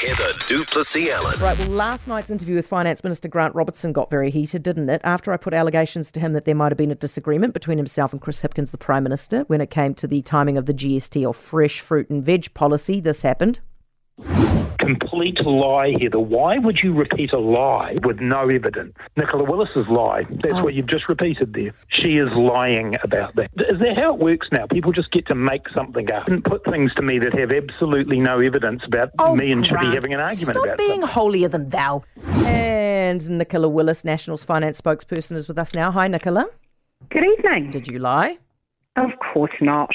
Heather du Plessis-Allan. Right, well, last night's interview with Finance Minister Grant Robertson got very heated, didn't it? After I put allegations to him that there might have been a disagreement between himself and Chris Hipkins, the Prime Minister, when it came to the timing of the GST or fresh fruit and veg policy, this happened. Complete lie here. The why would you repeat a lie with no evidence? Nicola Willis's lie. That's Oh. what you've just repeated there. She is lying about that. Is that how it works now? People just get to make something up and put things to me that have absolutely no evidence about oh, me and Chippy Grant, having an argument about. Oh, Stop about being something. holier than thou. And Nicola Willis, Nationals finance spokesperson, is with us now. Hi, Nicola. Good evening. Did you lie? Of course not.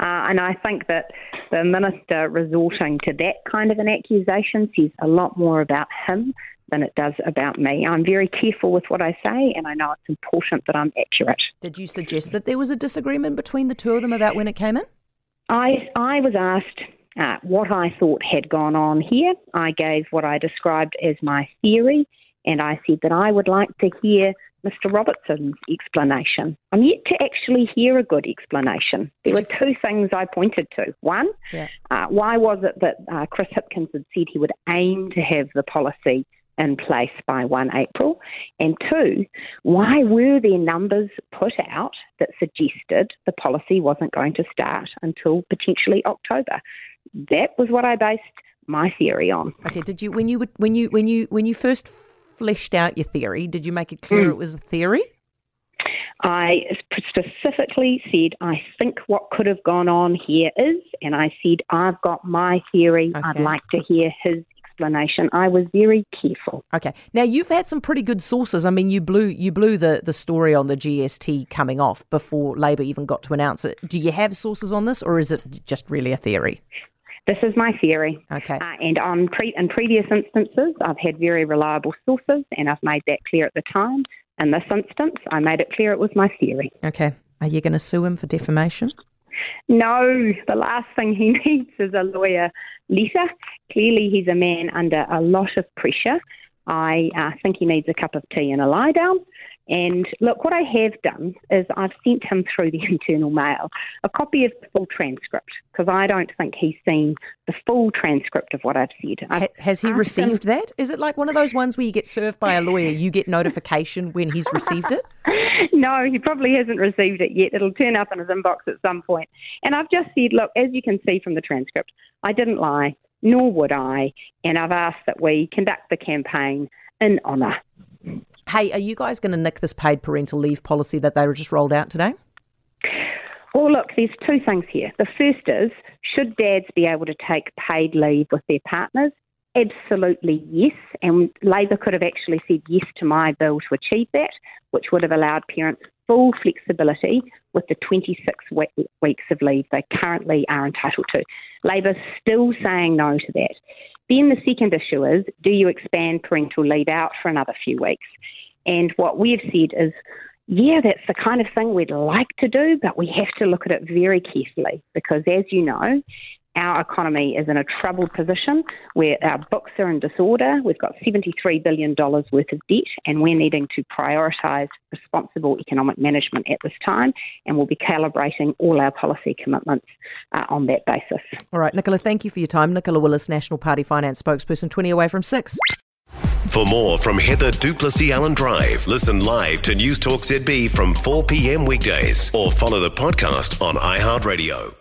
Uh, and I think that the minister resorting to that kind of an accusation says a lot more about him than it does about me. I'm very careful with what I say, and I know it's important that I'm accurate. Did you suggest that there was a disagreement between the two of them about when it came in? I, I was asked uh, what I thought had gone on here. I gave what I described as my theory, and I said that I would like to hear Mr. Robertson's explanation. I'm yet to actually hear a good explanation. There were two things I pointed to. One, Yeah. uh, why was it that uh, Chris Hipkins had said he would aim to have the policy in place by 1 April? And two, why were there numbers put out that suggested the policy wasn't going to start until potentially October? That was what I based my theory on. Okay. Did you when you would- when you when you when you first fleshed out your theory? Did you make it clear Mm. it was a theory? I specifically said, I think what could have gone on here is, and I said, I've got my theory. I'd like to hear his explanation. I was very careful. Okay. Now you've had some pretty good sources. I mean, you blew you blew the the story on the GST coming off before Labour even got to announce it. Do you have sources on this, or is it just really a theory? This is my theory. Okay. Uh, and on pre- in previous instances, I've had very reliable sources, and I've made that clear at the time. In this instance, I made it clear it was my theory. Okay. Are you going to sue him for defamation? No, the last thing he needs is a lawyer letter. Clearly, he's a man under a lot of pressure. I uh, think he needs a cup of tea and a lie down. And look, what I have done is I've sent him through the internal mail a copy of the full transcript because I don't think he's seen the full transcript of what I've said. I've Ha- has he asked him- received that? Is it like one of those ones where you get served by a lawyer, you get notification when he's received it? no, he probably hasn't received it yet. It'll turn up in his inbox at some point. And I've just said, look, as you can see from the transcript, I didn't lie, nor would I. And I've asked that we conduct the campaign in honour. Hey, are you guys going to nick this paid parental leave policy that they were just rolled out today? Well, look, there's two things here. The first is should dads be able to take paid leave with their partners? Absolutely yes. And Labour could have actually said yes to my bill to achieve that, which would have allowed parents full flexibility with the 26 weeks of leave they currently are entitled to. Labour's still saying no to that. Then the second issue is do you expand parental leave out for another few weeks? And what we've said is yeah, that's the kind of thing we'd like to do, but we have to look at it very carefully because, as you know, our economy is in a troubled position where our books are in disorder. We've got $73 billion worth of debt, and we're needing to prioritise responsible economic management at this time, and we'll be calibrating all our policy commitments uh, on that basis. All right, Nicola, thank you for your time. Nicola Willis, National Party Finance spokesperson, 20 away from 6. For more from Heather du Plessis-Allan Drive, listen live to Newstalk ZB from 4 p.m. weekdays or follow the podcast on iHeartRadio.